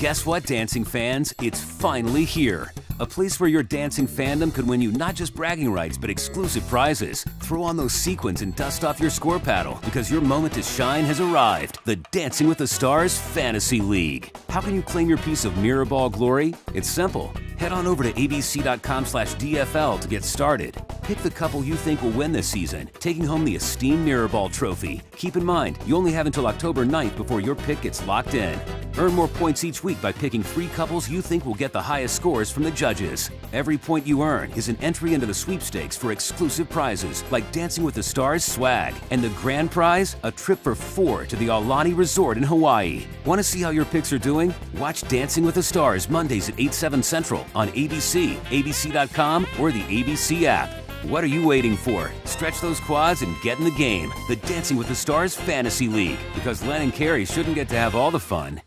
Guess what, dancing fans? It's finally here. A place where your dancing fandom could win you not just bragging rights, but exclusive prizes. Throw on those sequins and dust off your score paddle because your moment to shine has arrived. The Dancing with the Stars Fantasy League. How can you claim your piece of mirror ball glory? It's simple. Head on over to abc.com slash DFL to get started. Pick the couple you think will win this season, taking home the esteemed Mirrorball trophy. Keep in mind, you only have until October 9th before your pick gets locked in. Earn more points each week by picking three couples you think will get the highest scores from the judges. Every point you earn is an entry into the sweepstakes for exclusive prizes like Dancing with the Stars swag, and the grand prize, a trip for four to the Aulani Resort in Hawaii. Want to see how your picks are doing? Watch Dancing with the Stars Mondays at 8, 7 central on ABC, ABC.com, or the ABC app. What are you waiting for? Stretch those quads and get in the game. The Dancing with the Stars Fantasy League. Because Len and Carrie shouldn't get to have all the fun.